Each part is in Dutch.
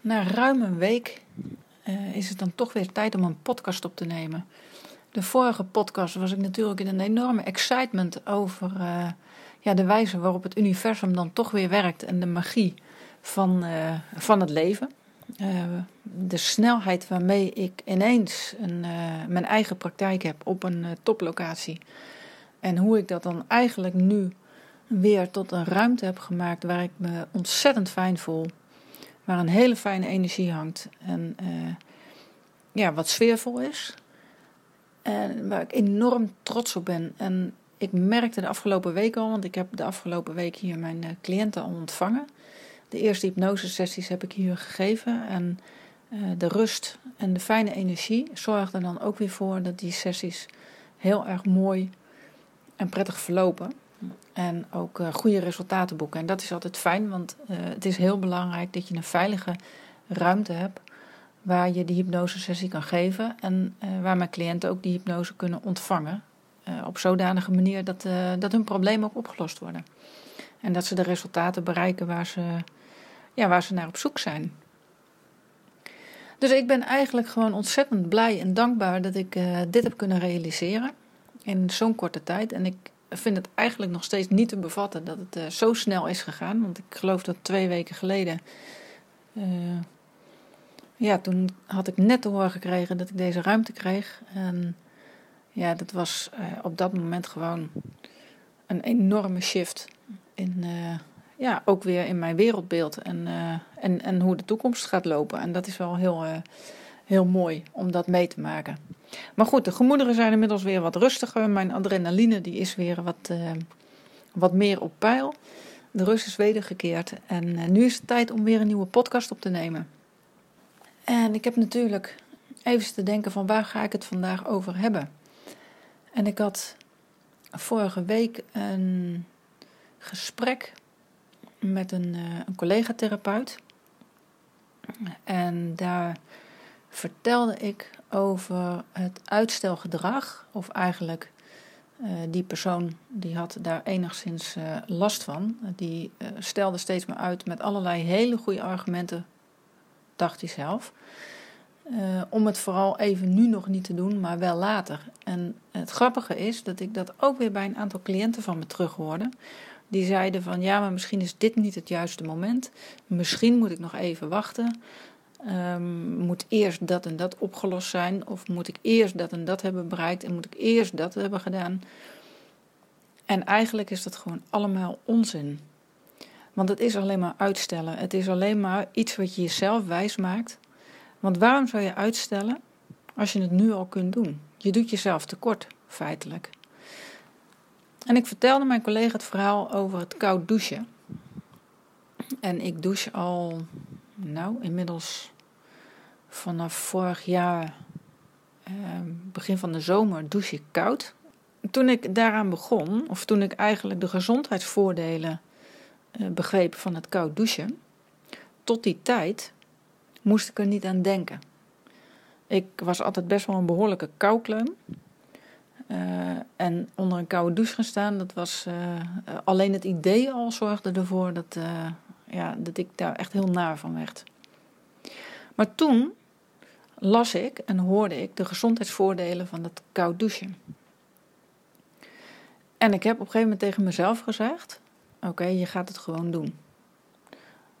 Na ruim een week uh, is het dan toch weer tijd om een podcast op te nemen. De vorige podcast was ik natuurlijk in een enorme excitement over uh, ja, de wijze waarop het universum dan toch weer werkt en de magie van, uh, van het leven. de snelheid waarmee ik ineens een, mijn eigen praktijk heb op een toplocatie. En hoe ik dat dan eigenlijk nu weer tot een ruimte heb gemaakt waar ik me ontzettend fijn voel waar een hele fijne energie hangt. En uh, ja, wat sfeervol is. En waar ik enorm trots op ben. En ik merkte de afgelopen week al, want ik heb de afgelopen week hier mijn uh, cliënten al ontvangen. De eerste hypnosesessies heb ik hier gegeven. En uh, de rust en de fijne energie zorgden dan ook weer voor dat die sessies heel erg mooi en prettig verlopen. En ook uh, goede resultaten boeken. En dat is altijd fijn, want uh, het is heel belangrijk dat je een veilige ruimte hebt waar je die hypnosesessie kan geven en uh, waar mijn cliënten ook die hypnose kunnen ontvangen. op zodanige manier dat, dat hun problemen ook opgelost worden. En dat ze de resultaten bereiken waar ze, ja, waar ze naar op zoek zijn. Dus ik ben eigenlijk gewoon ontzettend blij en dankbaar dat ik dit heb kunnen realiseren in zo'n korte tijd. En ik vind het eigenlijk nog steeds niet te bevatten dat het uh, zo snel is gegaan. Want ik geloof dat twee weken geleden. Uh, ja, toen had ik net te horen gekregen dat ik deze ruimte kreeg. En ja, dat was uh, op dat moment gewoon een enorme shift. In, ja, ook weer in mijn wereldbeeld en, en, en hoe de toekomst gaat lopen. En dat is wel heel, heel mooi om dat mee te maken. Maar goed, de gemoederen zijn inmiddels weer wat rustiger. Mijn adrenaline die is weer wat, uh, wat meer op peil. De rust is wedergekeerd. En uh, nu is het tijd om weer een nieuwe podcast op te nemen. En ik heb natuurlijk even te denken van waar ga ik het vandaag over hebben. En ik had vorige week een gesprek met een, uh, een collega-therapeut. En daar vertelde ik over het uitstelgedrag, of eigenlijk uh, die persoon die had daar enigszins uh, last van. Die uh, stelde steeds maar uit met allerlei hele goede argumenten, dacht hij zelf. om het vooral even nu nog niet te doen, maar wel later. En het grappige is dat ik dat ook weer bij een aantal cliënten van me terughoorde. Die zeiden van ja, maar misschien is dit niet het juiste moment. Misschien moet ik nog even wachten. Um, moet eerst dat en dat opgelost zijn? Of moet ik eerst dat en dat hebben bereikt? En moet ik eerst dat hebben gedaan? En eigenlijk is dat gewoon allemaal onzin. Want het is alleen maar uitstellen. Het is alleen maar iets wat je jezelf wijs maakt. Want waarom zou je uitstellen als je het nu al kunt doen? Je doet jezelf tekort, feitelijk. En ik vertelde mijn collega het verhaal over het koud douchen. En ik douche al nou, inmiddels vanaf vorig jaar, eh, begin van de zomer, douche ik koud. Toen ik daaraan begon, of toen ik eigenlijk de gezondheidsvoordelen eh, begreep van het koud douchen, tot die tijd moest ik er niet aan denken. Ik was altijd best wel een behoorlijke koukleum. Uh, en onder een koude douche gaan staan, dat was uh, alleen het idee al zorgde ervoor dat, ja, dat ik daar echt heel naar van werd. Maar toen las ik en hoorde ik de gezondheidsvoordelen van het koud douchen. En ik heb op een gegeven moment tegen mezelf gezegd: Oké, je gaat het gewoon doen.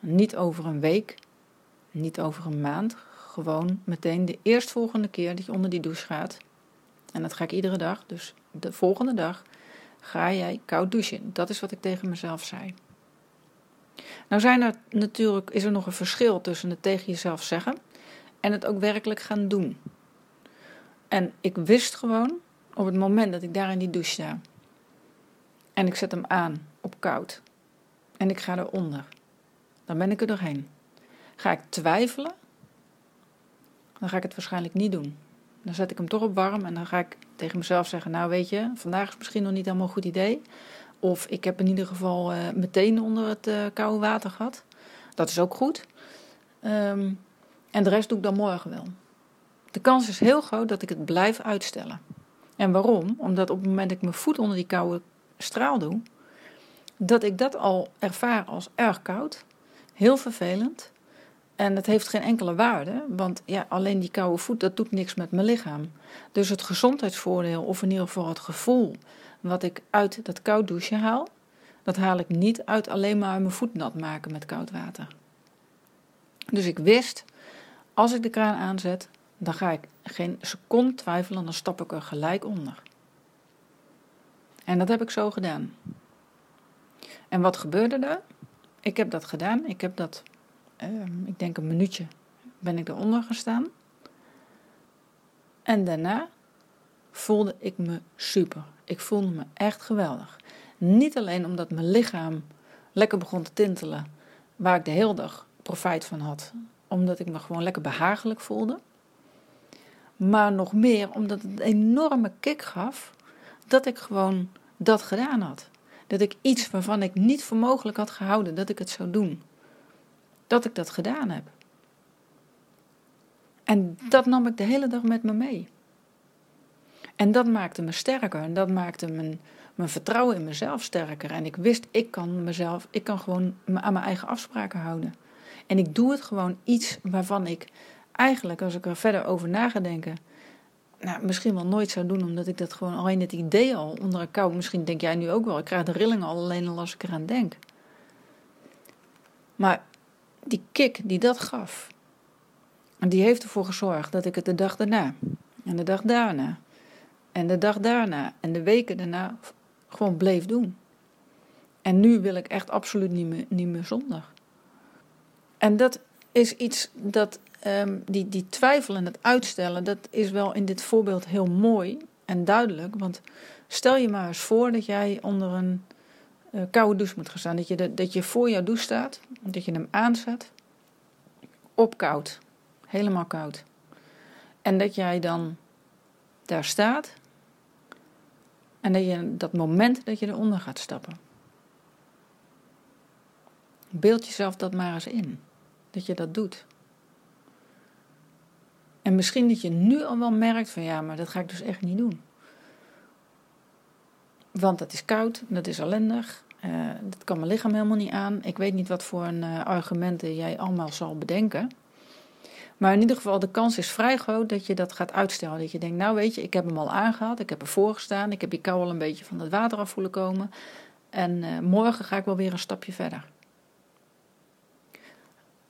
Niet over een week, niet over een maand, gewoon meteen de eerstvolgende keer dat je onder die douche gaat. En dat ga ik iedere dag, dus de volgende dag ga jij koud douchen. Dat is wat ik tegen mezelf zei. Nou zijn er natuurlijk, is er nog een verschil tussen het tegen jezelf zeggen en het ook werkelijk gaan doen. En ik wist gewoon op het moment dat ik daar in die douche sta en ik zet hem aan op koud en ik ga eronder, dan ben ik er doorheen. Ga ik twijfelen, dan ga ik het waarschijnlijk niet doen. Dan zet ik hem toch op warm en dan ga ik tegen mezelf zeggen: Nou, weet je, vandaag is misschien nog niet helemaal een goed idee. Of ik heb in ieder geval uh, meteen onder het uh, koude water gehad. Dat is ook goed. Um, en de rest doe ik dan morgen wel. De kans is heel groot dat ik het blijf uitstellen. En waarom? Omdat op het moment dat ik mijn voet onder die koude straal doe, dat ik dat al ervaar als erg koud, heel vervelend En het heeft geen enkele waarde, want ja, alleen die koude voet, dat doet niks met mijn lichaam. Dus het gezondheidsvoordeel, of in ieder geval het gevoel wat ik uit dat koud douchen haal, dat haal ik niet uit alleen maar mijn voet nat maken met koud water. Dus ik wist, als ik de kraan aanzet, dan ga ik geen seconde twijfelen, dan stap ik er gelijk onder. En dat heb ik zo gedaan. En wat gebeurde er? Ik heb dat gedaan. Ik heb dat, ehm, ik denk een minuutje, ben ik eronder gestaan. En daarna voelde ik me super. Ik voelde me echt geweldig. Niet alleen omdat mijn lichaam lekker begon te tintelen, waar ik de hele dag profijt van had, omdat ik me gewoon lekker behagelijk voelde. Maar nog meer omdat het een enorme kick gaf dat ik gewoon dat gedaan had. Dat ik iets waarvan ik niet voor mogelijk had gehouden dat ik het zou doen, dat ik dat gedaan heb. En dat nam ik de hele dag met me mee. En dat maakte me sterker en dat maakte mijn, mijn vertrouwen in mezelf sterker. En ik wist, ik kan mezelf, ik kan gewoon aan mijn eigen afspraken houden. En ik doe het gewoon iets waarvan ik eigenlijk, als ik er verder over na ga denken, nou, misschien wel nooit zou doen, omdat ik dat gewoon alleen het idee al onder een kou. Misschien denk jij nu ook wel, ik krijg de rillingen al alleen al als ik eraan denk. Maar die kick die dat gaf, die heeft ervoor gezorgd dat ik het de dag daarna en de dag daarna en de dag daarna en de weken daarna gewoon bleef doen. En nu wil ik echt absoluut niet meer, niet meer zonder. En dat is iets dat um, die, die twijfel en het uitstellen, dat is wel in dit voorbeeld heel mooi en duidelijk. Want stel je maar eens voor dat jij onder een uh, koude douche moet gaan staan. Dat je, de, dat je voor jouw douche staat, dat je hem aanzet, op koud, helemaal koud. En dat jij dan daar staat en dat je dat moment dat je eronder gaat stappen. Beeld jezelf dat maar eens in, dat je dat doet. En misschien dat je nu al wel merkt van ja, maar dat ga ik dus echt niet doen. Want het is koud, dat is ellendig, uh, dat kan mijn lichaam helemaal niet aan. Ik weet niet wat voor een, uh, argumenten jij allemaal zal bedenken. Maar in ieder geval, de kans is vrij groot dat je dat gaat uitstellen. Dat je denkt, nou weet je, ik heb hem al aangehad, ik heb ervoor gestaan, ik heb die kou al een beetje van het water af voelen komen. En uh, morgen ga ik wel weer een stapje verder.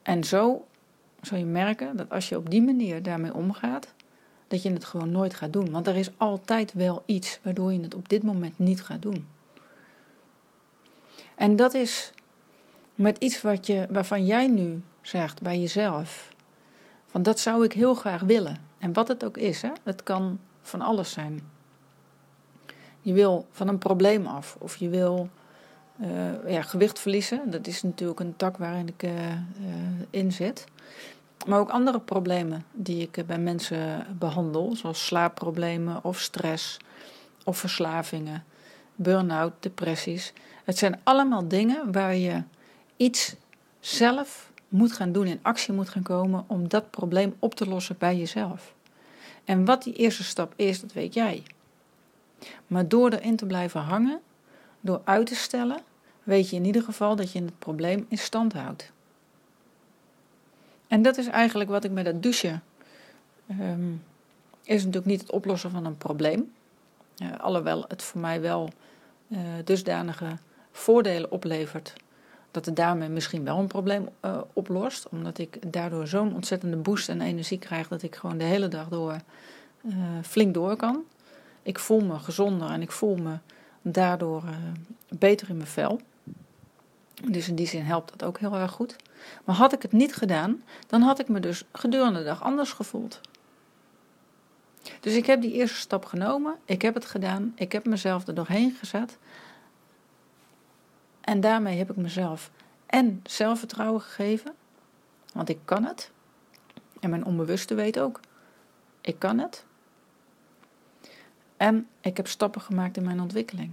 En zo zal je merken dat als je op die manier daarmee omgaat, dat je het gewoon nooit gaat doen. Want er is altijd wel iets waardoor je het op dit moment niet gaat doen. En dat is met iets wat je, waarvan jij nu zegt bij jezelf: van dat zou ik heel graag willen. En wat het ook is, hè? het kan van alles zijn. Je wil van een probleem af, of je wil uh, ja, gewicht verliezen. Dat is natuurlijk een tak waarin ik uh, in zit. Maar ook andere problemen die ik bij mensen behandel, zoals slaapproblemen of stress of verslavingen, burn-out, depressies. Het zijn allemaal dingen waar je iets zelf moet gaan doen, in actie moet gaan komen om dat probleem op te lossen bij jezelf. En wat die eerste stap is, dat weet jij. Maar door erin te blijven hangen, door uit te stellen, weet je in ieder geval dat je het probleem in stand houdt. En dat is eigenlijk wat ik met dat douchen. Um, is natuurlijk niet het oplossen van een probleem. Uh, alhoewel het voor mij wel uh, dusdanige voordelen oplevert. Dat het daarmee misschien wel een probleem uh, oplost. Omdat ik daardoor zo'n ontzettende boost en energie krijg dat ik gewoon de hele dag door flink door kan. Ik voel me gezonder en ik voel me daardoor beter in mijn vel. Dus in die zin helpt dat ook heel erg goed. Maar had ik het niet gedaan, dan had ik me dus gedurende de dag anders gevoeld. Dus ik heb die eerste stap genomen, ik heb het gedaan, ik heb mezelf er doorheen gezet. En daarmee heb ik mezelf en zelfvertrouwen gegeven, want ik kan het. En mijn onbewuste weet ook, ik kan het. En ik heb stappen gemaakt in mijn ontwikkeling.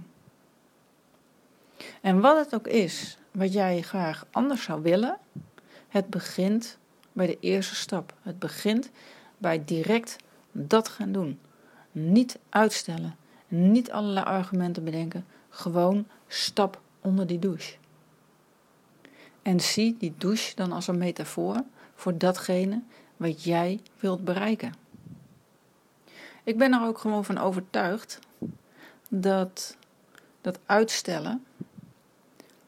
En wat het ook is, wat jij graag anders zou willen, het begint bij de eerste stap. Het begint bij direct dat gaan doen. Niet uitstellen, niet allerlei argumenten bedenken, gewoon stap onder die douche. En zie die douche dan als een metafoor voor datgene wat jij wilt bereiken. Ik ben er ook gewoon van overtuigd dat dat uitstellen,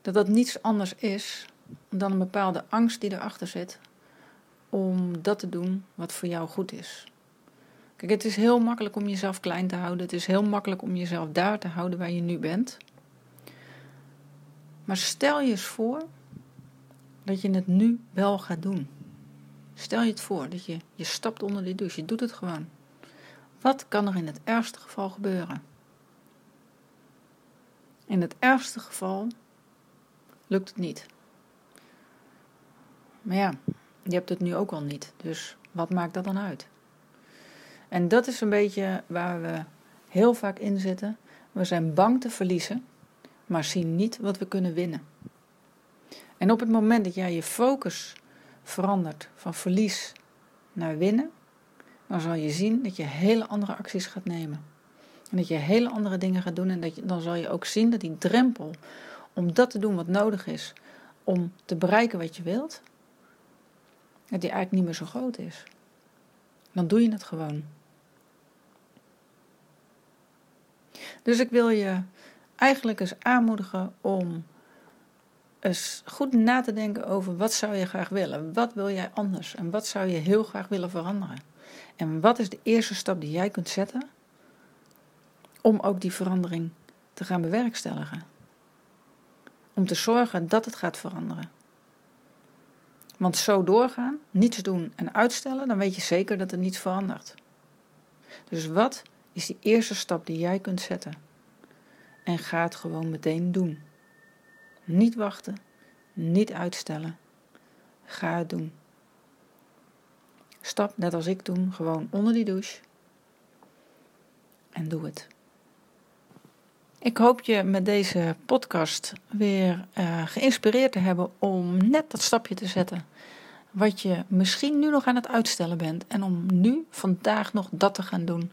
dat dat niets anders is dan een bepaalde angst die erachter zit om dat te doen wat voor jou goed is. Kijk, het is heel makkelijk om jezelf klein te houden. Het is heel makkelijk om jezelf daar te houden waar je nu bent. Maar stel je eens voor dat je het nu wel gaat doen. Stel je het voor dat je, je stapt onder die douche, je doet het gewoon. Wat kan er in het ergste geval gebeuren? In het ergste geval lukt het niet. Maar ja, je hebt het nu ook al niet, dus wat maakt dat dan uit? En dat is een beetje waar we heel vaak in zitten. We zijn bang te verliezen, maar zien niet wat we kunnen winnen. En op het moment dat jij je focus verandert van verlies naar winnen, dan zal je zien dat je hele andere acties gaat nemen. En dat je hele andere dingen gaat doen. En dat je, dan zal je ook zien dat die drempel om dat te doen wat nodig is om te bereiken wat je wilt, dat die eigenlijk niet meer zo groot is. Dan doe je het gewoon. Dus ik wil je eigenlijk eens aanmoedigen om eens goed na te denken over wat zou je graag willen. Wat wil jij anders en wat zou je heel graag willen veranderen? En wat is de eerste stap die jij kunt zetten om ook die verandering te gaan bewerkstelligen? Om te zorgen dat het gaat veranderen. Want zo doorgaan, niets doen en uitstellen, dan weet je zeker dat er niets verandert. Dus wat is die eerste stap die jij kunt zetten? En ga het gewoon meteen doen. Niet wachten, niet uitstellen. Ga het doen. Stap net als ik toen gewoon onder die douche en doe het. Ik hoop je met deze podcast weer uh, geïnspireerd te hebben om net dat stapje te zetten. Wat je misschien nu nog aan het uitstellen bent. En om nu, vandaag nog dat te gaan doen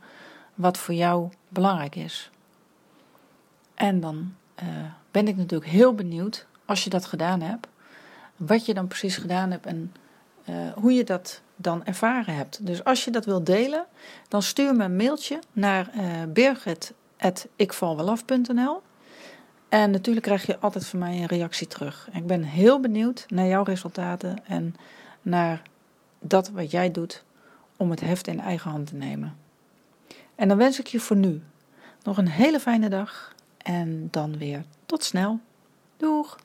wat voor jou belangrijk is. En dan uh, ben ik natuurlijk heel benieuwd, als je dat gedaan hebt, wat je dan precies gedaan hebt en uh, hoe je dat dan ervaren hebt. Dus als je dat wilt delen, dan stuur me een mailtje naar uh, birgit.ikvalwelaf.nl En natuurlijk krijg je altijd van mij een reactie terug. Ik ben heel benieuwd naar jouw resultaten en naar dat wat jij doet om het heft in eigen hand te nemen. En dan wens ik je voor nu nog een hele fijne dag en dan weer tot snel. Doeg!